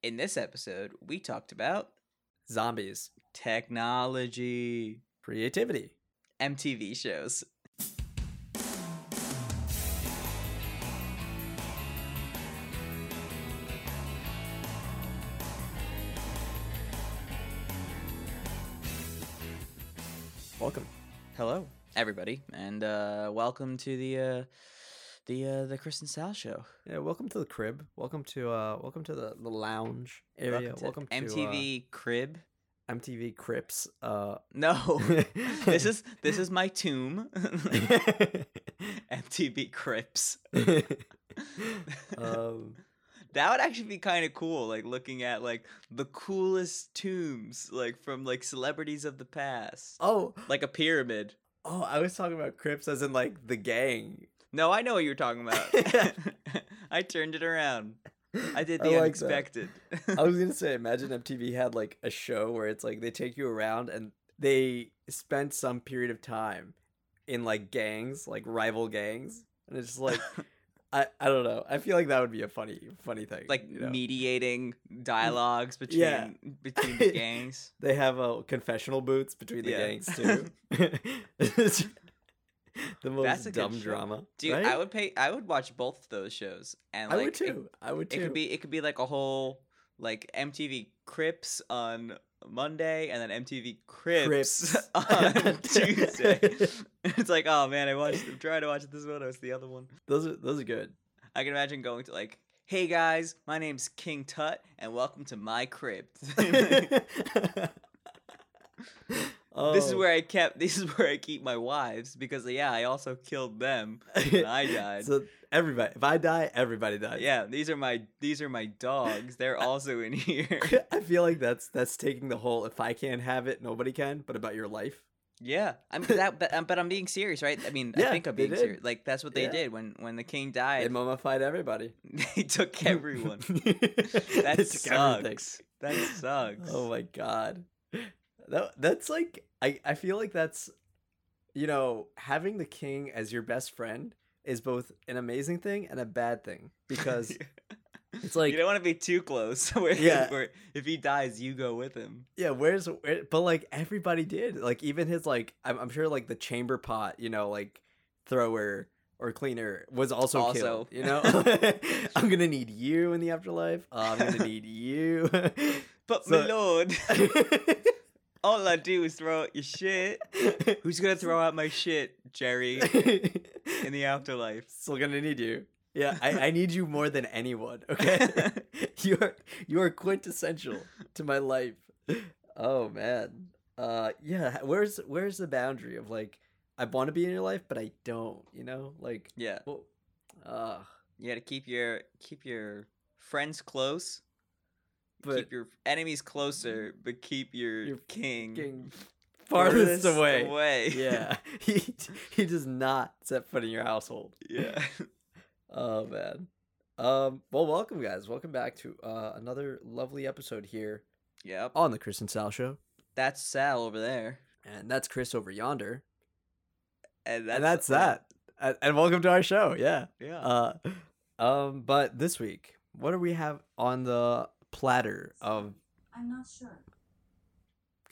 In this episode, we talked about Zombies. technology, Creativity. MTV shows. Welcome. Hello, everybody, and uh, welcome to the uh, the uh, the Chris and Sal show. Yeah, welcome to the crib. Welcome to uh welcome to the, the lounge area. Welcome to, MTV Crib. uh, MTV Crips. Uh No, this is this is my tomb. MTV Crips. um That would actually be kind of cool, like looking at like the coolest tombs, like from like celebrities of the past, Oh like a pyramid. oh I was talking about Crips as in like the gang. No, I know what you're talking about. I turned it around. I did I the like unexpected. I was gonna say, imagine MTV had like a show where it's like they take you around and they spent some period of time in like gangs, like rival gangs, and it's just like I I don't know. I feel like that would be a funny funny thing. like you know? mediating dialogues between Yeah. between the gangs. They have uh, confessional booths between the Yeah. gangs too. The most That's a dumb show. drama. Dude, right? I would pay. I would watch both of those shows, and I like would it- too. I would too. It, could be. It could be like a whole like MTV Crips on Monday, and then MTV Crips, Crips. on Tuesday. it's like, oh man, I watched. I'm trying to watch this one. I was the other one. those are those are good. I can imagine going to like, hey guys, my name's King Tut, and welcome to my crib. This is Oh. where I kept. This is where I keep my wives because yeah, I also killed them when I died. so everybody, if I die, everybody dies. yeah, these are my these are my dogs. They're also in here. I feel like that's that's taking the whole "if I can't have it, nobody can," but about your life. Yeah, I mean that, but, um, but I'm being serious, right? I mean, yeah, I think I'm being serious. Like that's what they Yeah. did when when the king died. They mummified everybody. they took everyone. that That sucks. That sucks. Oh my god. That that's like I I feel like that's you know, having the king as your best friend is both an amazing thing and a bad thing because it's like you don't want to be too close. Where, Yeah. where if he dies, you go with him. yeah, where's where, but like everybody did. Like even his like I'm, I'm sure like the chamber pot, you know, like thrower or cleaner was also, Also. killed, you know? I'm going to need you in the afterlife. Uh, I'm going to need you. But So- my lord, all I do is throw out your shit. Who's gonna throw out my shit, Jerry, in the afterlife? Still gonna need you. Yeah, I, I need you more than anyone. Okay, you are you are quintessential to my life. Oh man. Uh, yeah. Where's where's the boundary of like I want to be in your life, but I don't. You know, like Yeah, well, uh, you gotta keep your keep your friends close. But keep your enemies closer, but keep your, Your king, getting farthest away. away. Yeah, he he does not set foot in your household. yeah. Oh man. Um. Well, welcome guys. Welcome back to uh another lovely episode here Yep. on the Chris and Sal Show. That's Sal over there, And that's Chris over yonder. and that's, and that's that. And, and welcome to our show. Yeah. Yeah. Uh, um, but this week, what do we have on the platter of? I'm not sure.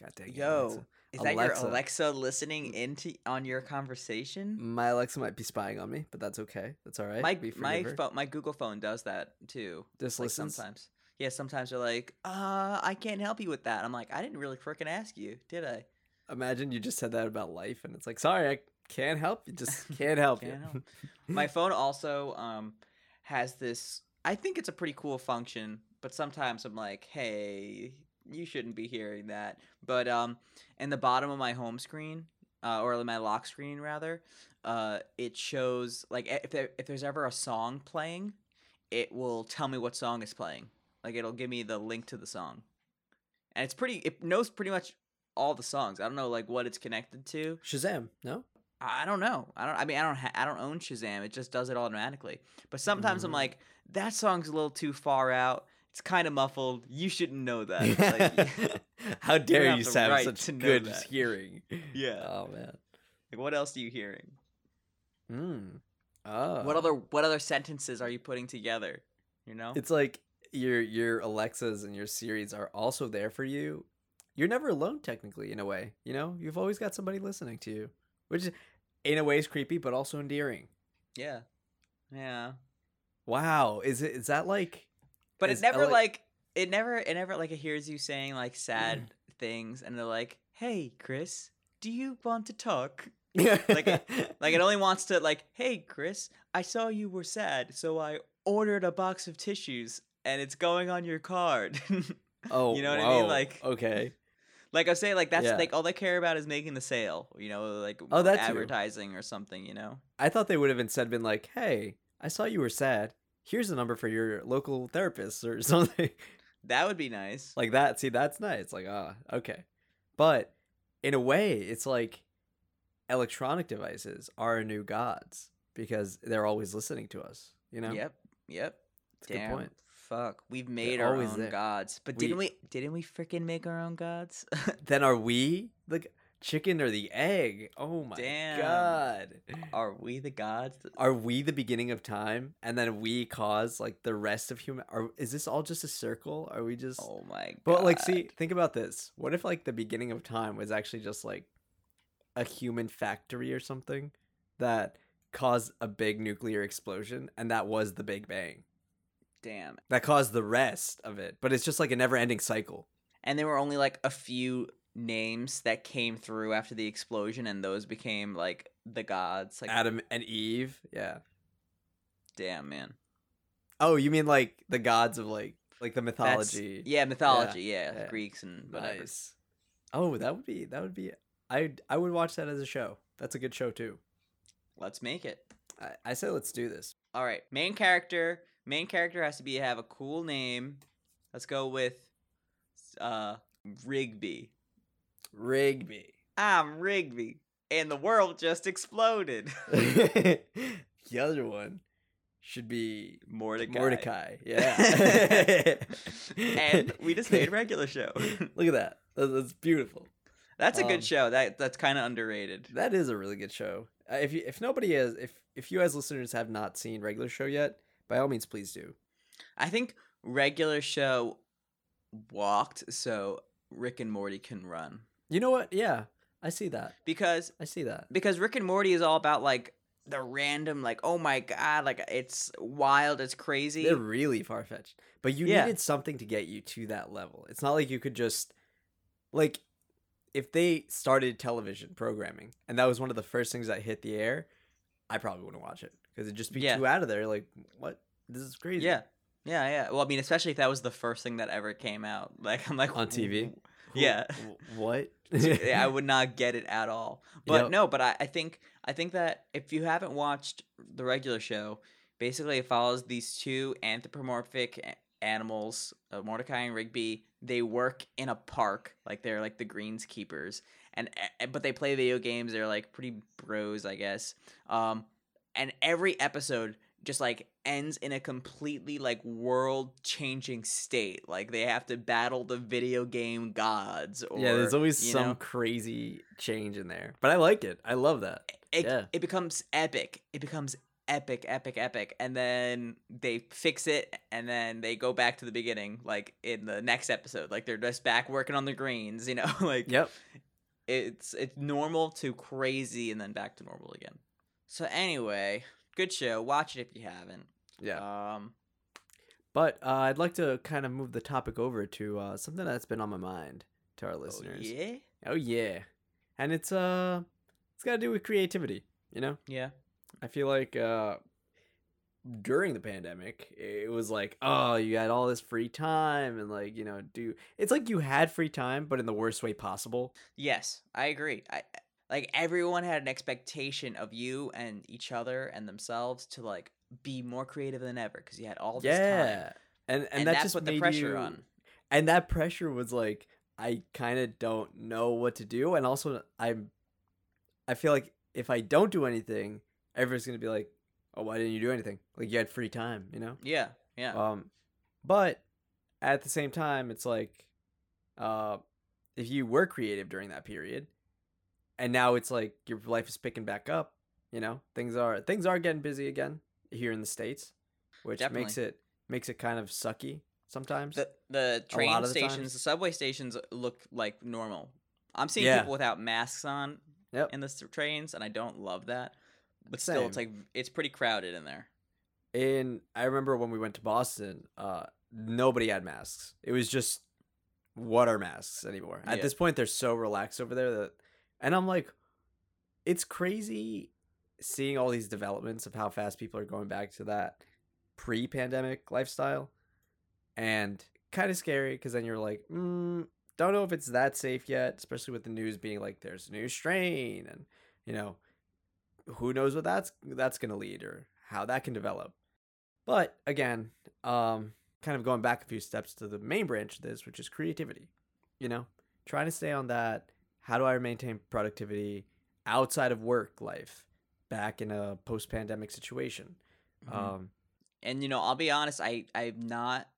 God dang it, Yo, Alexa. is that Alexa. your Alexa listening into on your conversation? My Alexa might be spying on me, but that's okay. That's all right. my my forgive phone, my Google phone does that too. Just like listens? sometimes. Yeah, sometimes they're like, "Uh, I can't help you with that." I'm like, "I didn't really freaking ask you, did I?" Imagine you just said that about life, and it's like, sorry, I can't help you. Just can't help Can't you. help. My phone also um has this. I think it's a pretty cool function, but sometimes I'm like, "Hey, you shouldn't be hearing that." But um, in the bottom of my home screen, uh, or my lock screen rather, uh, it shows like if there, if there's ever a song playing, it will tell me what song is playing. Like it'll give me the link to the song, and it's pretty. It knows pretty much all the songs. I don't know like what it's connected to. Shazam! No. I don't know. I don't. I mean, I don't. Ha- I don't own Shazam. It just does it automatically. But sometimes I'm Mm. like, that song's a little too far out. It's kind of muffled. You shouldn't know that. Like, How dare you the have right such good that. hearing? yeah. Oh man. Like, what else are you hearing? Hmm. Oh. What other What other sentences are you putting together? You know. It's like your your Alexas and your Siris are also there for you, you're never alone technically in a way. You know, you've always got somebody listening to you, which is, in a way is creepy but also endearing. Yeah. Yeah. Wow, is it is that like? But it never Ele- like it never it never like it hears you saying like sad mm. things and they're like, "Hey, Chris, do you want to talk?" Like Like it only wants to like, "Hey, Chris, I saw you were sad, so I ordered a box of tissues and it's going on your card." oh, you know what I mean? Like- okay, like I say like that's Yeah. like all they care about is making the sale, you know, like Oh, that too. advertising or something, you know. I thought they would have instead been like, "Hey, I saw you were sad. Here's a number for your local therapist or something." That would be nice. like that. See, that's nice. Like, ah, okay. But in a way, it's like electronic devices are new gods because they're always listening to us. You know? Yep. Yep. Damn. good point. Fuck. We've made our own there. gods. But We- didn't we didn't we freaking make our own gods? Then are we the g- chicken or the egg? Oh my Damn. god. Are we the gods? Are we the beginning of time and then we cause like the rest of human are is this all just a circle? Are we just Oh my god. But like see, think about this. What if like the beginning of time was actually just like a human factory or something that caused a big nuclear explosion and that was the Big Bang. damn. That caused the rest of it. But it's just like a never-ending cycle. And there were only like a few names that came through after the explosion and those became like the gods. Like Adam and Eve. Yeah. damn man. Oh, you mean like the gods of like like the That's- mythology. yeah, mythology, yeah. yeah. Greeks and whatever. Nice. Oh, that would be that would be I I would watch that as a show. That's a good show too. Let's make it. I, I say let's do this. All right, main character. Main character has to be have a cool name. Let's go with uh Rigby. Rigby. I'm Rigby, and the world just exploded. the other one should be Mordecai. Mordecai. Yeah. and we just made a regular show. Look at that. That- That's beautiful. That's a Um, good show. That that's kind of underrated. That is a really good show. Uh, if you, if nobody has if if you as listeners have not seen regular show yet, by all means please do. I think regular show walked so Rick and Morty can run You know what? Yeah, I see that. because I see that. because Rick and Morty is all about like the random like oh my god like it's wild it's crazy They're really far fetched. But you Yeah. needed something to get you to that level. It's not like you could just like if they started television programming and that was one of the first things that hit the air, I probably wouldn't watch it because it'd just be Yeah. too out of there. Like, what? This is crazy. yeah yeah yeah well I mean especially if that was the first thing that ever came out like I'm like On TV? Yeah What? I would not get it at all. But Yep. no, but I, I think I think that if you haven't watched the regular show, basically it follows these two anthropomorphic animals, uh, Mordecai and Rigby. They work in a park, like they're like the greenskeepers, and but they play video games. They're like pretty bros, I guess. Um, and every episode just like ends in a completely like world changing state. Like they have to battle the video game gods. Or, yeah, there's always some know? crazy change in there. But I like it. I love that. it, Yeah. it becomes epic. It becomes epic, epic, epic. And then they fix it and then they go back to the beginning, like in the next episode. Like they're just back working on the greens, you know? like Yep. it's it's normal to crazy and then back to normal again. So anyway, good show. Watch it if you haven't. Yeah. Um But uh, I'd like to kind of move the topic over to uh, something that's been on my mind to our listeners. oh, listeners. yeah. Oh yeah, and it's uh, it's got to do with creativity. You know, Yeah. I feel like uh, during the pandemic, it was like, oh, you had all this free time, and like, you know, do it's like you had free time, but in the worst way possible. Yes, I agree. I like everyone had an expectation of you and each other and themselves to like be more creative than ever because you had all this yeah, time. and and, And, that that's just what the pressure you- on. and that pressure was like i kind of don't know what to do and also i'm i feel like if i don't do anything everyone's gonna be like oh why didn't you do anything like you had free time you know Yeah, yeah. um but at the same time it's like uh if you were creative during that period and now it's like your life is picking back up you know things are things are getting busy again here in the states which makes it makes it kind of sucky sometimes. The the train the stations, times. the subway stations look like normal. I'm seeing Yeah. people without masks on Yep. in the trains, and I don't love that. But still, it's like it's pretty crowded in there. And I remember when we went to Boston, uh nobody had masks. It was just what are masks anymore? At this point they're so relaxed over there that and I'm like it's crazy seeing all these developments of how fast people are going back to that pre-pandemic lifestyle and kind of scary cuz then you're like, mm, don't know if it's that safe yet, especially with the news being like there's a new strain and you know who knows what that's that's going to lead or how that can develop. But again, um, kind of going back a few steps to the main branch of this, which is creativity. You know, trying to stay on that. How do I maintain productivity outside of work life, back in a post-pandemic situation? Mhm. Um, and you know, I'll be honest, I I've not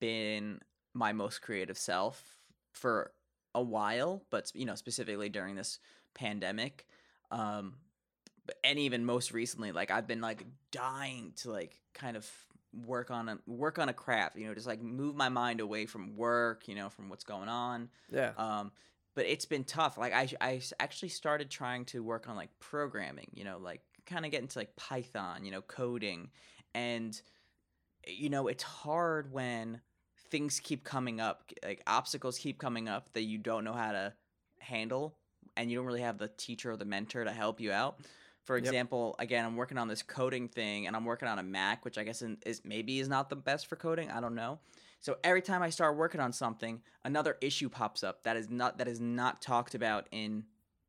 been my most creative self for a while, but you know, specifically during this pandemic. Um and even most recently, like I've been like dying to like kind of work on a work on a craft, you know, just like move my mind away from work, you know, from what's going on. yeah. Um, but it's been tough. Like I, I actually started trying to work on like programming, you know, like kind of get into like Python, you know, coding, and you know, it's hard when things keep coming up, like obstacles keep coming up that you don't know how to handle, and you don't really have the teacher or the mentor to help you out. For Yep. example, again, I'm working on this coding thing, and I'm working on a Mac, which I guess is maybe is not the best for coding. I don't know. So every time I start working on something, another issue pops up that is not that is not talked about in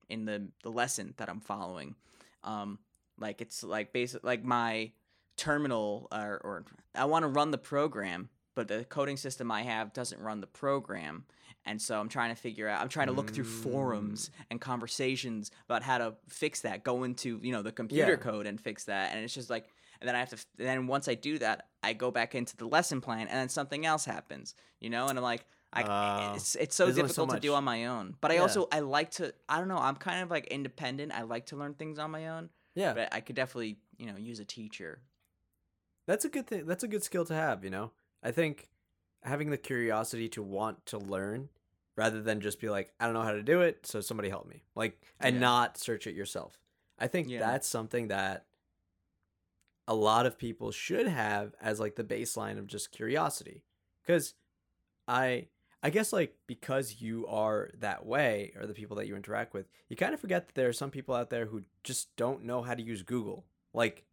in the the lesson that I'm following. Um, like it's like basic like my terminal or, or I want to run the program, but the coding system I have doesn't run the program. And so I'm trying to figure out I'm trying to look through forums and conversations about how to fix that, go into, you know, the computer Yeah. code and fix that. And it's just like and then I have to then once I do that, I go back into the lesson plan and then something else happens, you know? And I'm like I, Oh. it's it's so only so difficult to do on my own. But I Yeah. also I like to I don't know, I'm kind of like independent. I like to learn things on my own, Yeah. but I could definitely, you know, use a teacher. that's a good thing that's a good skill to have you know i think having the curiosity to want to learn rather than just be like i don't know how to do it so somebody help me like and Yeah. not search it yourself i think Yeah. that's something that a lot of people should have as like the baseline of just curiosity because i i guess like because you are that way or the people that you interact with you kind of forget that there are some people out there who just don't know how to use google like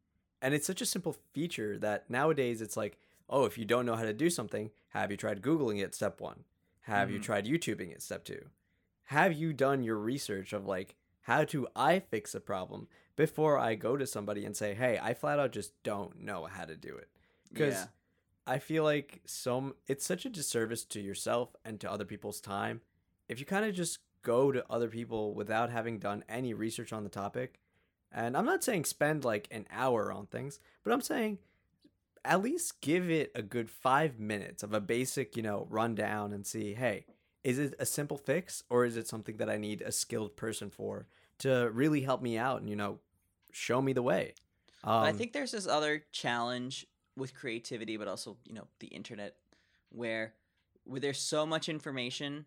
and it's such a simple feature that nowadays it's like oh if you don't know how to do something have you tried googling it step one have you Mhm. tried youtubing it step two have you done your research of like how do i fix a problem before i go to somebody and say hey i flat out just don't know how to do it because Yeah. i feel like some it's such a disservice to yourself and to other people's time if you kind of just go to other people without having done any research on the topic and i'm not saying spend like an hour on things but i'm saying at least give it a good five minutes of a basic you know rundown and see hey is it a simple fix or is it something that i need a skilled person for to really help me out and you know show me the way um, I think there's this other challenge with creativity, but also you know the internet, where where there's so much information.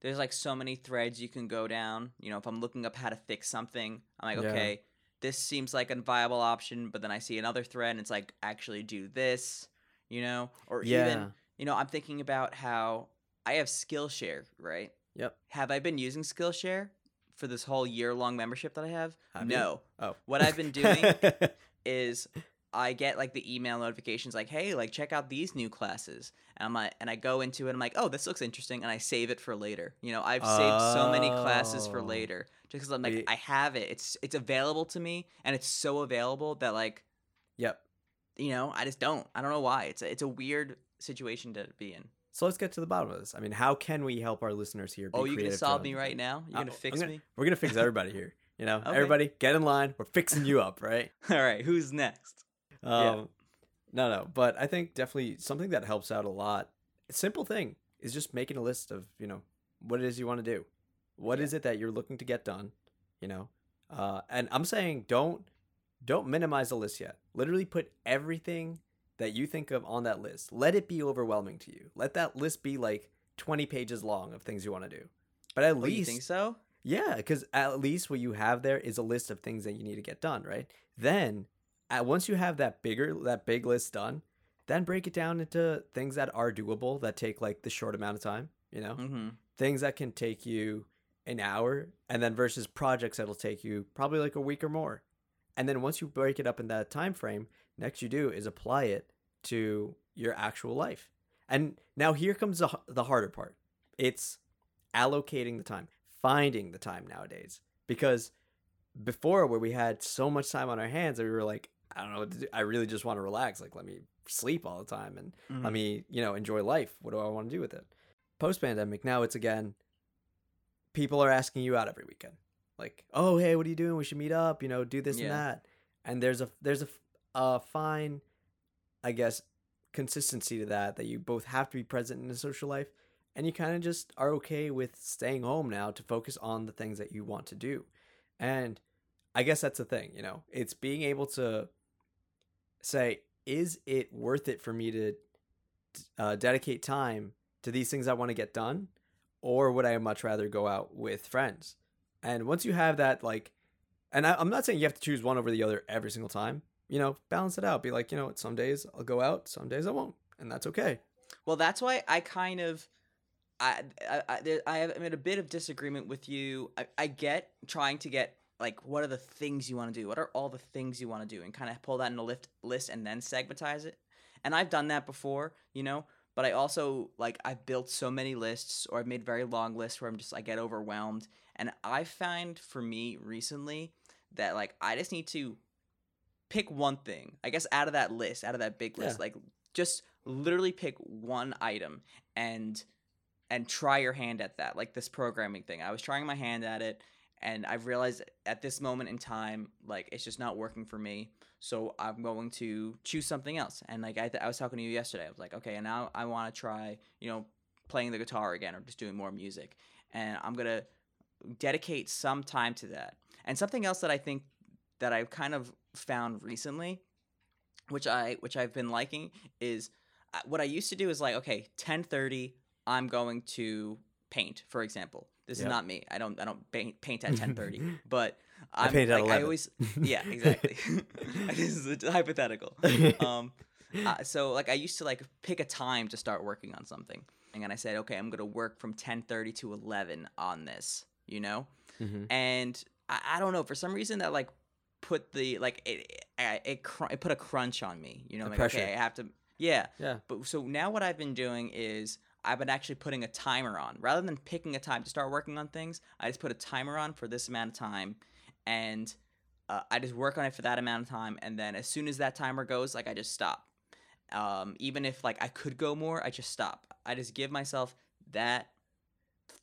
There's like so many threads you can go down. You know, if I'm looking up how to fix something, I'm like, Yeah. okay, this seems like a viable option, but then I see another thread and it's like, actually do this, you know, or yeah even you know, I'm thinking about how I have Skillshare, right? Yep. Have I been using Skillshare for this whole year long membership that I have? Have you? no. oh What I've been doing is I get like the email notifications like, hey, like check out these new classes. And I'm like, and I go into it, I'm like, oh, this looks interesting, and I save it for later. You know, I've saved so many classes for Oh. later just because I'm like. I have it. It's it's available to me, and it's so available that like, yep you know, I just don't. I don't know why. It's a, it's a weird situation to be in. So let's get to the bottom of this i mean how can we help our listeners here be oh, you gonna solve me right now? You're gonna I'm fix gonna- me? we're gonna fix everybody here you know Okay. everybody get in line we're fixing you up right All right, who's next? Um, No, no, but I think definitely something that helps out a lot. A simple thing is just making a list of you know what it is you want to do. What is Yeah. it that you're looking to get done? You know, uh, and I'm saying don't don't minimize the list yet. Literally put everything that you think of on that list, let it be overwhelming to you. Let that list be like 20 pages long of things you want to do. But at Oh, you think so? yeah, because at least what you have there is a list of things that you need to get done, right? Then, at, once you have that bigger, that big list done, then break it down into things that are doable that take like the short amount of time, you know, Mm-hmm. things that can take you an hour, and then versus projects that'll take you probably like a week or more. And then once you break it up in that time frame, next you do is apply it to your actual life. And now here comes the, the harder part. It's allocating the time, finding the time nowadays. Because before, where we had so much time on our hands, that we were like, I don't know, what to do. I really just want to relax. Like, let me sleep all the time and Mm-hmm. let me, you know, enjoy life. What do I want to do with it? Post pandemic, now it's again, people are asking you out every weekend. Like, oh, hey, what are you doing? We should meet up, you know, do this and that. And there's a, there's a, a fine, I guess, consistency to that, that you both have to be present in a social life and you kind of just are okay with staying home now to focus on the things that you want to do. And I guess that's the thing, you know, it's being able to say, is it worth it for me to uh, dedicate time to these things I want to get done? Or would I much rather go out with friends? And once you have that, like, and I, I'm not saying you have to choose one over the other every single time, you know, balance it out. Be like, you know some days I'll go out, some days I won't. And that's okay. Well, that's why I kind of, I, I, I, I'm in a bit of disagreement with you. I, I get trying to get like, what are the things you want to do? What are all the things you want to do? And kind of pull that in a lift list and then segmentize it. And I've done that before, you know. But I also like I've built so many lists, or I've made very long lists where I'm just I get overwhelmed. And I find for me recently that like I just need to pick one thing. I guess out of that list, out of that big list, Yeah. like just literally pick one item and and try your hand at that like this programming thing. I was trying my hand at it and i've realized at this moment in time like it's just not working for me. So i'm going to choose something else. And like i, I was talking to you yesterday. I was like okay and now i want to try you know playing the guitar again or just doing more music. And i'm going to dedicate some time to that. And something else that i think that i've kind of found recently which i which i've been liking is uh, what I used to do is like, okay, ten thirty, I'm going to paint, for example. This Yep. is not me. I don't I don't paint, paint at ten thirty, but I I'm, paint at like, I always yeah exactly. this is a hypothetical. Um, uh, so like I used to like pick a time to start working on something, and then I said, okay, I'm gonna work from ten thirty to eleven on this, you know, Mhm. and I, I don't know for some reason that like put the like it it, it, cr- it put a crunch on me, you know, The like pressure. okay, I have to yeah. Yeah. But so now what I've been doing is I've been actually putting a timer on rather than picking a time to start working on things. I just put a timer on for this amount of time, and uh, I just work on it for that amount of time. And then as soon as that timer goes, like I just stop. Um, even if like I could go more, I just stop. I just give myself that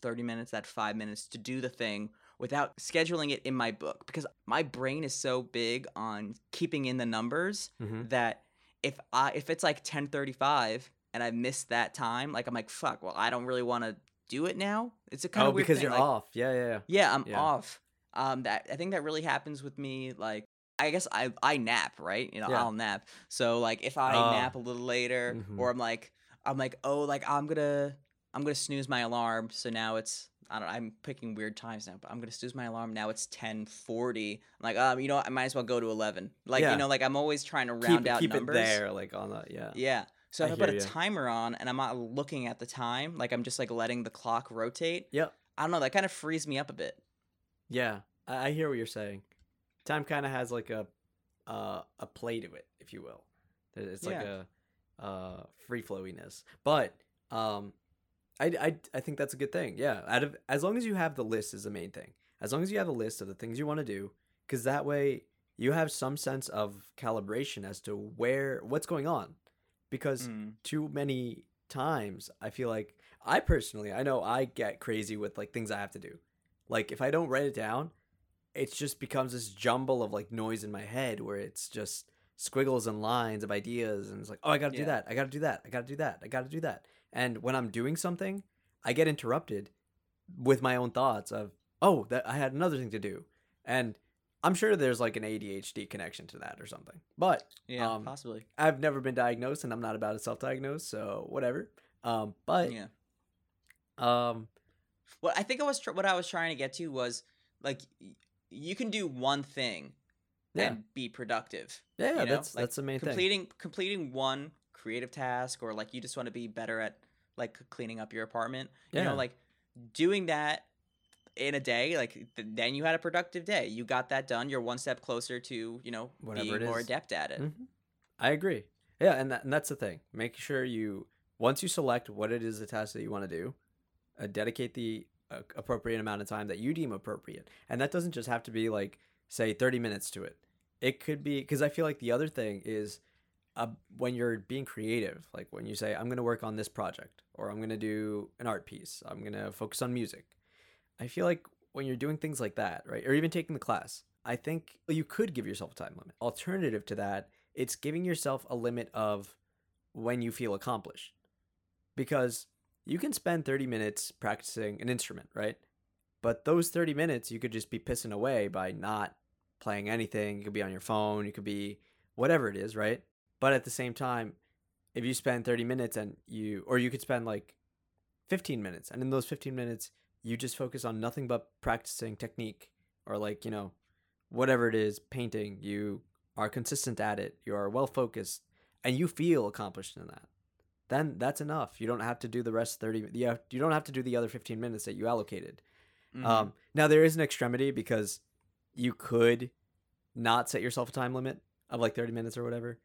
thirty minutes, that five minutes to do the thing without scheduling it in my book because my brain is so big on keeping in the numbers Mhm. that if I if it's like 10:35 and I missed that time, like I'm like fuck, well I don't really want to do it now. It's a kind Oh, of weird because thing, you're like- off. Yeah, yeah, yeah. Yeah, I'm Yeah. off. Um that I think that really happens with me like I guess I I nap, right? You know, Yeah. I'll nap. So like if I Ah. nap a little later Mhm. or I'm like I'm like, "Oh, like I'm going to I'm going to snooze my alarm." So now it's I don't know, I'm picking weird times now, but I'm going to snooze my alarm. Now it's 10:40. I'm like, um, you know, what? I might as well go to 11. Like, Yeah. you know, like I'm always trying to round Keep, out keep numbers. it there, like on the yeah. Yeah. So I if I put a timer on and I'm not looking at the time, like I'm just like letting the clock rotate. Yeah, I don't know, that kind of frees me up a bit. Yeah, I, I hear what you're saying. Time kind of has like a uh, a play to it, if you will. It's like a uh, free flowiness, but um, I, I I think that's a good thing. Yeah, out of as long as you have the list is the main thing. As long as you have a list of the things you want to do, because that way you have some sense of calibration as to where what's going on. Because Mm. too many times I feel like I personally I know I get crazy with like things I have to do. Like if I don't write it down, it just becomes this jumble of like noise in my head where it's just squiggles and lines of ideas and it's like, "Oh, I got to do that. I got to do that. I got to do that. I got to do that." And when I'm doing something, I get interrupted with my own thoughts of, "Oh, that I had another thing to do." And I'm sure there's like an ADHD connection to that or something. But Yeah, Um, possibly. I've never been diagnosed and I'm not about to self-diagnose, so whatever. Um, but Yeah. um, What I think I was tr- what I was trying to get to was like you can do one thing yeah, and be productive. yeah, you know? that's Like, that's the main thing. completing completing one creative task or like you just want to be better at like cleaning up your apartment. You know, like doing that in a day, like th- then you had a productive day. You got that done. You're one step closer to you know Whatever being more adept at it. Mhm. I agree. Yeah, and that, and that's the thing. Make sure you once you select what it is the task that you want to do, uh, dedicate the uh, appropriate amount of time that you deem appropriate, and that doesn't just have to be like say thirty minutes to it. It could be because I feel like the other thing is uh, when you're being creative, like when you say I'm going to work on this project or I'm going to do an art piece, I'm going to focus on music. I feel like when you're doing things like that, right, or even taking the class, I think you could give yourself a time limit. Alternative to that, it's giving yourself a limit of when you feel accomplished. Because you can spend 30 minutes practicing an instrument, right? But those 30 minutes you could just be pissing away by not playing anything. You could be on your phone, you could be whatever it is, right? But at the same time, if you spend 30 minutes and you or you could spend like 15 minutes and in those 15 minutes you just focus on nothing but practicing technique or like, you know, whatever it is, painting, you are consistent at it, you are well focused, and you feel accomplished in that, then that's enough. You don't have to do the rest 30 you, have, you don't have to do the other 15 minutes that you allocated. Mhm. Um, now, there is an extremity because you could not set yourself a time limit of like 30 minutes or whatever.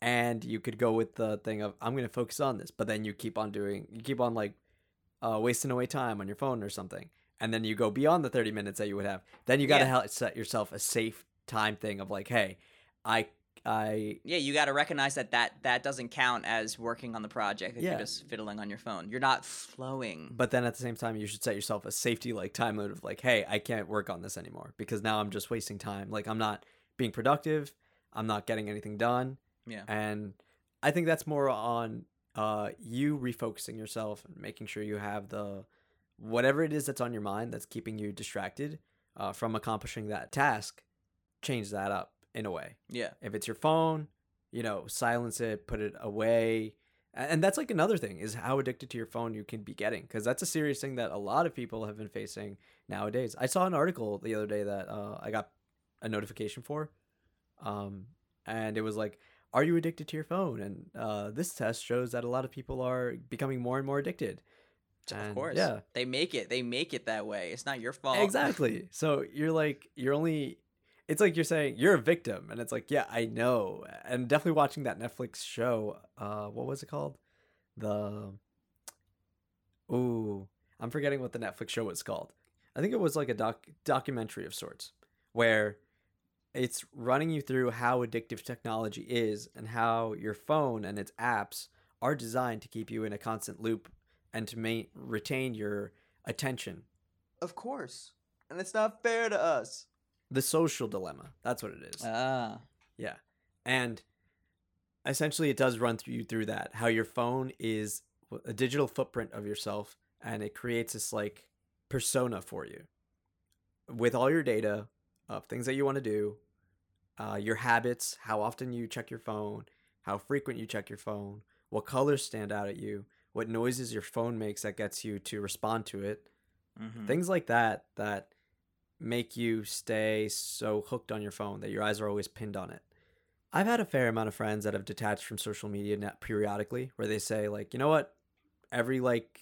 And you could go with the thing of, I'm going to focus on this. But then you keep on doing, you keep on like uh, wasting away time on your phone or something. And then you go beyond the 30 minutes that you would have. Then you got to Yeah. set yourself a safe time thing of like, hey, I, I, yeah, you got to recognize that, that that doesn't count as working on the project if Yeah. you're just fiddling on your phone. You're not flowing. but then at the same time, you should set yourself a safety like time limit of like, hey, I can't work on this anymore because now I'm just wasting time. Like I'm not being productive. I'm not getting anything done. Yeah. And I think that's more on uh, you refocusing yourself and making sure you have the whatever it is that's on your mind that's keeping you distracted uh, from accomplishing that task. Change that up in a way. Yeah. If it's your phone, you know, silence it, put it away. And that's like another thing is how addicted to your phone you can be getting because that's a serious thing that a lot of people have been facing nowadays. I saw an article the other day that uh, I got a notification for, um, and it was like, "Are you addicted to your phone?" And uh, this test shows that a lot of people are becoming more and more addicted. Of course. yeah, They make it. They make it that way. It's not your fault. Exactly. So you're like you're only it's like you're saying you're a victim and it's like yeah, I know. And definitely watching that Netflix show uh what was it called? The Ooh, I'm forgetting what the Netflix show was called. I think it was like a doc documentary of sorts where it's running you through how addictive technology is and how your phone and its apps are designed to keep you in a constant loop and to ma- retain your attention Of course. And it's not fair to us. the social dilemma. That's what it is. Ah. yeah. And essentially it does run through you through that how your phone is a digital footprint of yourself and it creates this like persona for you with all your data of things that you want to do, uh, your habits, how often you check your phone, how frequent you check your phone, what colors stand out at you, what noises your phone makes that gets you to respond to it, Mhm. things like that that make you stay so hooked on your phone that your eyes are always pinned on it. I've had a fair amount of friends that have detached from social media net periodically where they say like, you know what, every like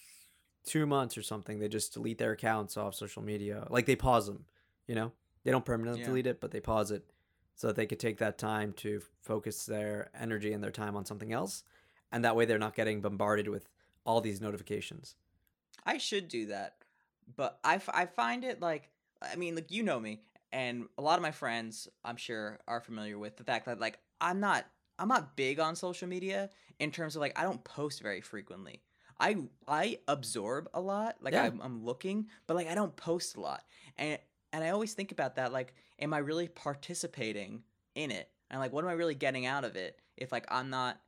2 months or something they just delete their accounts off social media. Like they pause them, you know? They don't permanently Yeah. delete it, but they pause it so that they could take that time to focus their energy and their time on something else. And that way they're not getting bombarded with all these notifications. I should do that, but I, f- I find it like I mean, like you know me, and a lot of my friends, I'm sure, are familiar with the fact that like I'm not I'm not big on social media in terms of like I don't post very frequently. I I absorb a lot, like Yeah. I'm, I'm looking, but like I don't post a lot, and and I always think about that. Like, am I really participating in it? And like, what am I really getting out of it if like I'm not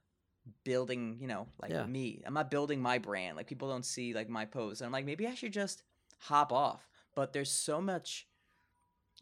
building, you know, like Yeah. me. I'm not building my brand. Like people don't see like my posts. And I'm like, maybe I should just hop off. But there's so much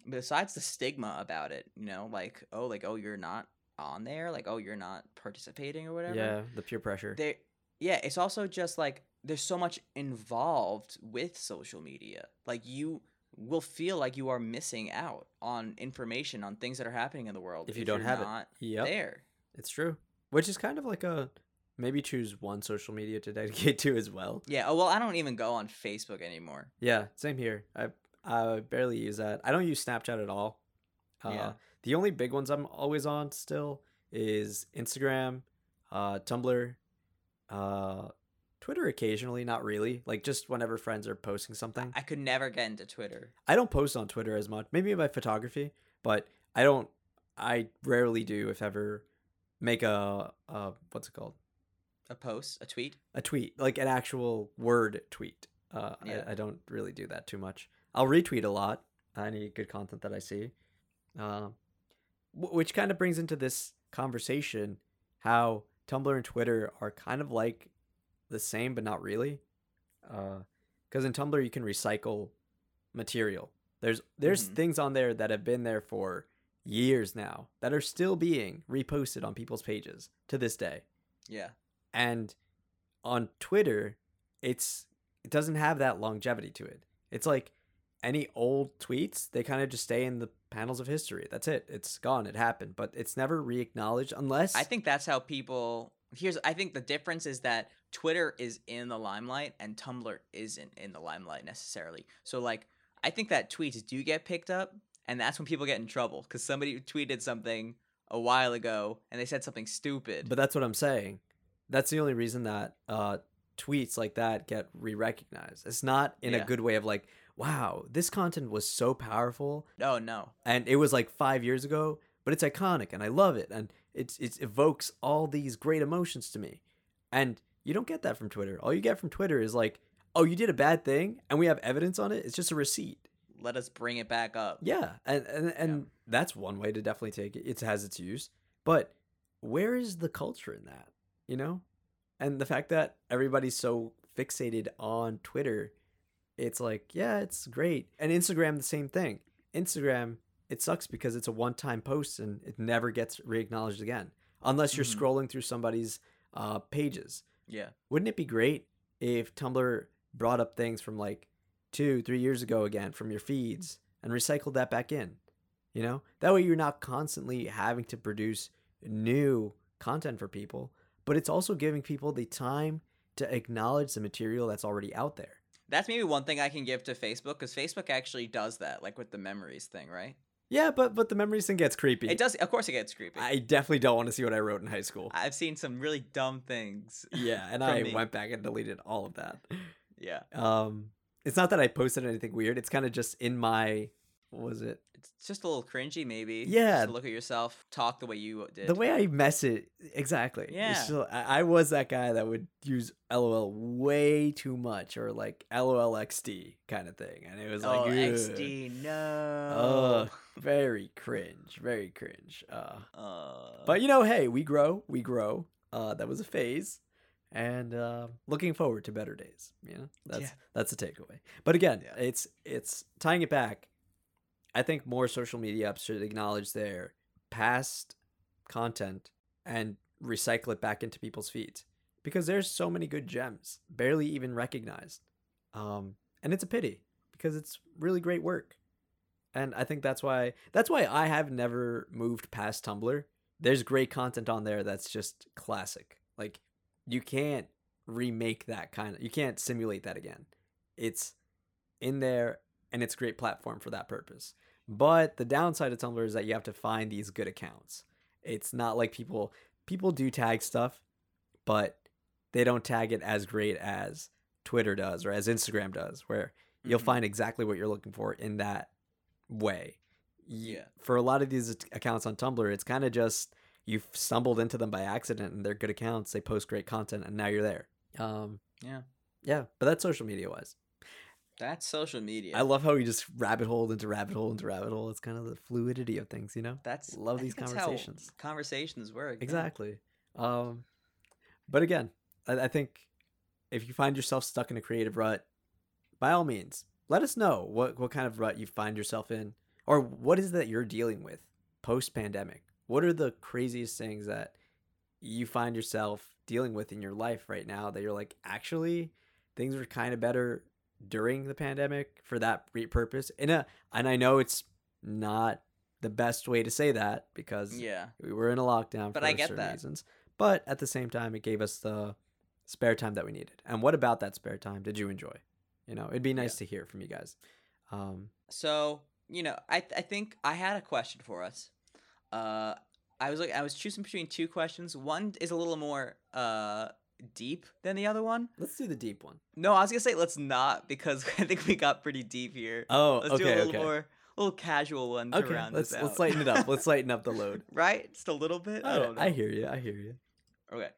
besides the stigma about it, you know, like oh, like oh, you're not on there, like oh, you're not participating or whatever. Yeah, the peer pressure. There, yeah, it's also just like there's so much involved with social media. Like you will feel like you are missing out on information on things that are happening in the world If you don't you're have it. not Yep. there. It's true. Which is kind of like a maybe choose one social media to dedicate to as well. Yeah. Oh well, I don't even go on Facebook anymore. Yeah, same here. I I barely use that. I don't use Snapchat at all. Uh, Yeah. The only big ones I'm always on still is Instagram, uh, Tumblr, uh, Twitter occasionally, not really. Like just whenever friends are posting something. I could never get into Twitter. I don't post on Twitter as much. Maybe my photography, but I don't. I rarely do, if ever, make a uh, what's it called? A post, a tweet. a tweet, like an actual word tweet. Uh, Yeah. I, I don't really do that too much. I'll retweet a lot. Any good content that I see, um, wh- which kind of brings into this conversation how Tumblr and Twitter are kind of like the same, but not really. Because in Tumblr you can recycle material. There's there's Mhm. things on there that have been there for years now that are still being reposted on people's pages to this day Yeah. and on twitter it's it doesn't have that longevity to it it's like any old tweets they kind of just stay in the panels of history that's it it's gone it happened but it's never re-acknowledged unless I think that's how people. Here's I think the difference is that Twitter is in the limelight and Tumblr isn't in the limelight necessarily. So like I think that tweets do get picked up and that's when people get in trouble cuz somebody tweeted something a while ago and they said something stupid. but that's what i'm saying that's the only reason that uh tweets like that get re-recognized it's not in Yeah. a good way of like wow this content was so powerful oh no. and it was like five years ago, but it's iconic and I love it and it's it evokes all these great emotions to me. And you don't get that from Twitter. All you get from Twitter is like, oh, you did a bad thing and we have evidence on it. It's just a receipt. Let us bring it back up. Yeah, and and, and that's one way to definitely take it. It has its use, but where is the culture in that? You know, and the fact that everybody's so fixated on Twitter, it's like, yeah, it's great, and Instagram the same thing. Instagram, it sucks because it's a one-time post and it never gets re-acknowledged again, unless you're Mhm. scrolling through somebody's uh, pages. Yeah. Wouldn't it be great if Tumblr brought up things from like two, three years ago again from your feeds and recycled that back in? You know, that way you're not constantly having to produce new content for people, but it's also giving people the time to acknowledge the material that's already out there. That's maybe one thing I can give to Facebook cuz Facebook actually does that like with the memories thing, right? Yeah, but but the memories thing gets creepy. It does of course it gets creepy. I definitely don't want to see what I wrote in high school. I've seen some really dumb things. yeah, and I me. went back and deleted all of that. Yeah. Um, it's not that I posted anything weird. It's kind of just in my was it It's just a little cringy, maybe. Yeah. Just to look at yourself, talk the way you did. the way I mess it exactly. Yeah. Still- I, I was that guy that would use LOL way too much or like LOLXD kind of thing, and it was like oh. XD, no. Ugh. very cringe, very cringe. Uh, Uh, but you know, hey, we grow, we grow. Uh, that was a phase, and uh, looking forward to better days. You know, that's Yeah. that's the takeaway. But again, Yeah. it's it's tying it back. I think more social media apps should acknowledge their past content and recycle it back into people's feeds because there's so many good gems barely even recognized um, and it's a pity because it's really great work. And i think that's why that's why i have never moved past tumblr. There's great content on there that's just classic. Like you can't remake that kind of you can't simulate that again. It's in there and it's a great platform for that purpose but the downside of tumblr is that you have to find these good accounts it's not like people people do tag stuff but they don't tag it as great as twitter does or as instagram does where you'll Mhm. find exactly what you're looking for in that way Yeah. for a lot of these accounts on tumblr it's kind of just you've stumbled into them by accident and they're good accounts they post great content and now you're there um Yeah. yeah but that's social media wise That's social media. i love how we just rabbit hole into rabbit hole into rabbit hole it's kind of the fluidity of things you know That's love I these think that's how conversations. conversations work. exactly um but again I, I think if you find yourself stuck in a creative rut by all means let us know what what kind of rut you find yourself in or what is that you're dealing with post pandemic? What are the craziest things that you find yourself dealing with in your life right now that you're like, actually, things were kind of better during the pandemic for that purpose? And uh, and I know it's not the best way to say that because Yeah. we were in a lockdown But for I get certain that. reasons. But at the same time, it gave us the spare time that we needed. And what about that spare time did you enjoy? You know, it'd be nice to hear from you guys. Um, So you know, I I think I had a question for us. Uh, I was like, I was choosing between two questions. One is a little more uh deep than the other one. let's do the deep one. No, I was gonna say let's not because I think we got pretty deep here. Oh, Let's do a little okay. more, a little casual one to Okay, round let's this out. let's lighten it up. Let's lighten up the load. right? Just a little bit. I I, don't know. I hear you. I hear you. Okay.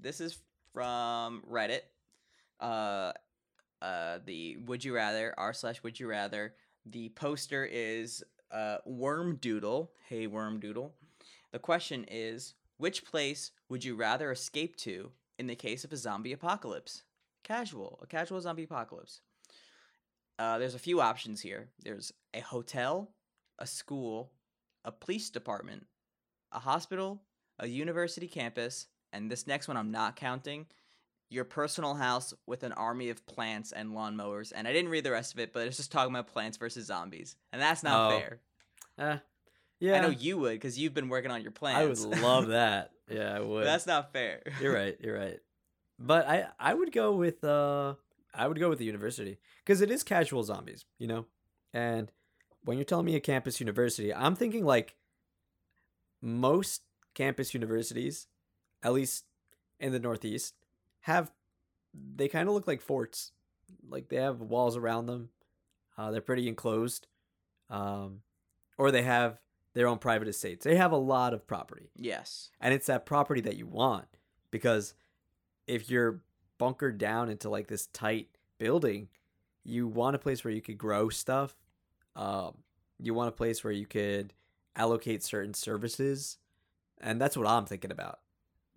This is from Reddit. Uh uh the would you rather r slash would you rather. The poster is uh Worm Doodle. Hey Worm Doodle. The question is which place would you rather escape to in the case of a zombie apocalypse? Casual, a casual zombie apocalypse. Uh, there's a few options here. There's a hotel, a school, a police department, a hospital, a university campus, and this next one I'm not counting. Your personal house with an army of plants and lawnmowers. And I didn't read the rest of it, but it's just talking about plants versus zombies. And that's not Oh, fair. Uh, yeah. I know you would because you've been working on your plants. I would love that. Yeah, I would. that's not fair. You're right. You're right. But I I would go with uh I would go with the university because it is casual zombies, you know. And when you're telling me a campus university, I'm thinking like most campus universities, at least in the Northeast, have they kind of look like forts. Like they have walls around them. Uh, they're pretty enclosed, um, or they have their own private estates. They have a lot of property yes. and it's that property that you want because if you're bunkered down into like this tight building you want a place where you could grow stuff um, you want a place where you could allocate certain services and that's what i'm thinking about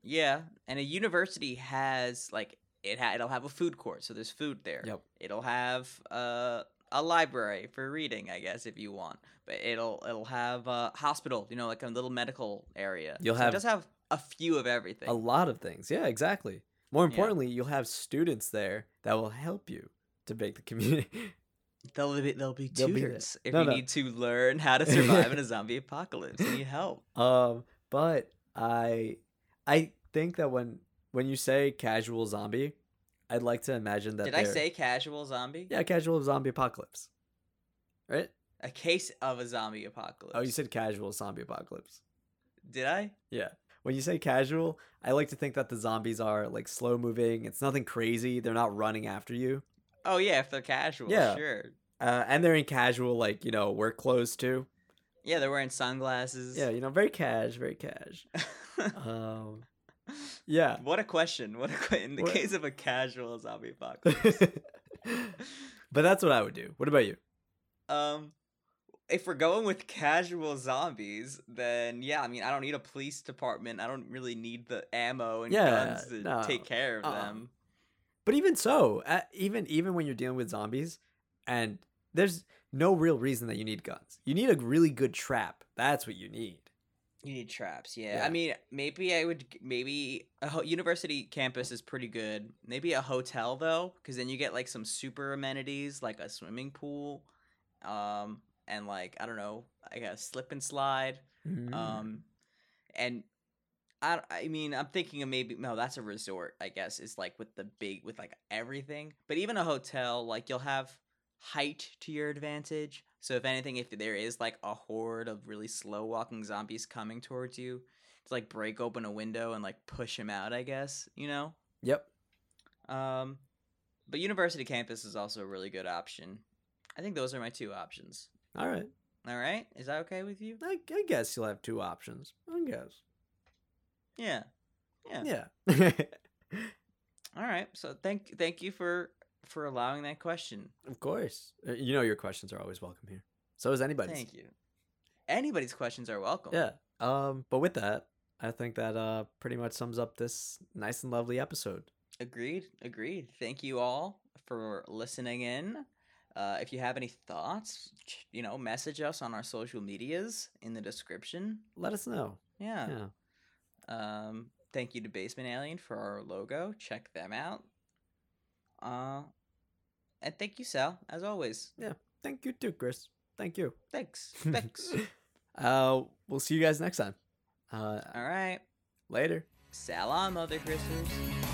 Yeah, and a university has like it ha- it'll have a food court, so there's food there. Yep. It'll have uh, a library for reading, I guess, if you want. But it'll it'll have a hospital, you know, like a little medical area. You'll So have- it does have a few of everything. a lot of things yeah exactly more importantly you'll have students there that will help you to make the community There'll be They'll be there. tutors if No, you no. need to learn how to survive in a zombie apocalypse. You need help. um but i i think that when when you say casual zombie i'd like to imagine that Did I say casual zombie? Yeah, casual zombie apocalypse. Right? A case of a zombie apocalypse. Oh, you said casual zombie apocalypse. Did I? Yeah. When you say casual, I like to think that the zombies are like slow moving. It's nothing crazy. They're not running after you. Oh yeah, if they're casual, Yeah. sure. Uh, and they're in casual, like, you know, work clothes too. Yeah, they're wearing sunglasses. Yeah, you know, very cash, very cash. Um, yeah. what a question! What a in the What- case of a casual zombie apocalypse. but that's what I would do. What about you? um, if we're going with casual zombies, then yeah, I mean, I don't need a police department. I don't really need the ammo and Yeah, guns to no, take care of uh-uh. them. But even so, uh, even even when you're dealing with zombies, and there's no real reason that you need guns. You need a really good trap. That's what you need. You need traps, yeah. Yeah. I mean, maybe I would. Maybe a ho- university campus is pretty good. Maybe a hotel though, because then you get like some super amenities, like a swimming pool, um, and like I don't know, like a slip and slide. Mm. Um, and I, I mean, I'm thinking of maybe no, that's a resort. I guess is like with the big with like everything. But even a hotel, like you'll have height to your advantage. So if anything, if there is like a horde of really slow walking zombies coming towards you, to like break open a window and like push him out. I guess you know. Yep. Um, but university campus is also a really good option. I think those are my two options. All right. All right, is that okay with you? I, I guess you'll have two options. I guess. Yeah. Yeah. Yeah. All right. So thank thank you for for allowing that question. of course. Uh, You know your questions are always welcome here. So is anybody's. Thank you. Anybody's questions are welcome. Yeah. Um. But with that, I think that uh pretty much sums up this nice and lovely episode. Agreed. Agreed. Thank you all for listening in. Uh, if you have any thoughts, you know, message us on our social medias in the description. Let us know. Yeah. Yeah. Um, thank you to Basement Alien for our logo. Check them out. Uh, and thank you, Sal, as always. Yeah. Thank you too, Chris. Thank you. Thanks. Thanks. uh, we'll see you guys next time. Uh, All right. later. Salam, Mother Christmas.